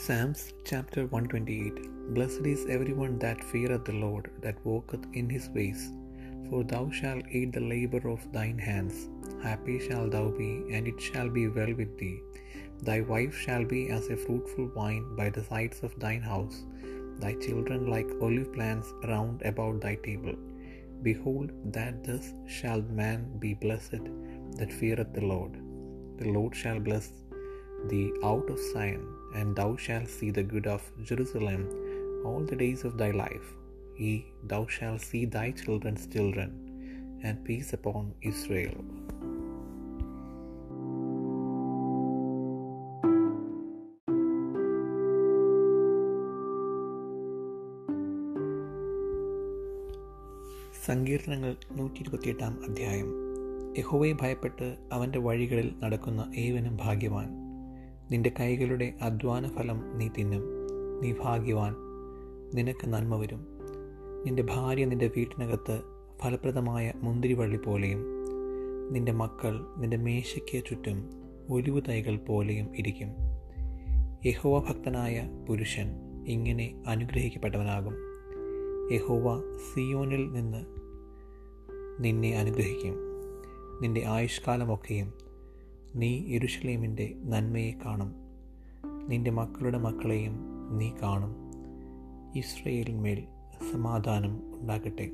Psalms chapter 128 Blessed is everyone that feareth the Lord, that walketh in his ways. For thou shalt eat the labour of thine hands. Happy shalt thou be, and it shall be well with thee. Thy wife shall be as a fruitful vine by the sides of thine house, thy children like olive plants round about thy table. Behold, that thus shall man be blessed that feareth the Lord. The Lord shall bless thee out of Zion, and thou shalt see the good of Jerusalem all the days of thy life. Yea, thou shalt see thy children's children, and peace upon Israel. സങ്കീർണങ്ങൾ നൂറ്റി ഇരുപത്തിയെട്ടാം അധ്യായം യഹോവയെ ഭയപ്പെട്ട് അവന്റെ വഴികളിൽ നടക്കുന്ന ഏവനും ഭാഗ്യവാൻ നിന്റെ കൈകളുടെ അധ്വാന ഫലം നീ തിന്നും. നീ ഭാഗ്യവാൻ. നിനക്ക് നന്മ വരും. നിന്റെ ഭാര്യ നിന്റെ വീട്ടിനകത്ത് ഫലപ്രദമായ മുന്തിരിവള്ളി പോലെയും നിന്റെ മക്കൾ നിന്റെ മേശയ്ക്ക് ചുറ്റും ഒലിവു തൈകൾ പോലെയും ഇരിക്കും. യഹോവ ഭക്തനായ പുരുഷൻ ഇങ്ങനെ അനുഗ്രഹിക്കപ്പെട്ടവനാകും. യഹോവ സിയോനിൽ നിന്ന് നിന്നെ അനുഗ്രഹിക്കും. നിന്റെ ആയുഷ്കാലമൊക്കെയും നീ യെരുഷലേമിന്റെ നന്മയെ കാണും. നിന്റെ മക്കളുടെ മക്കളെയും നീ കാണും. ഇസ്രയേലിന്മേൽ സമാധാനം ഉണ്ടാകട്ടെ.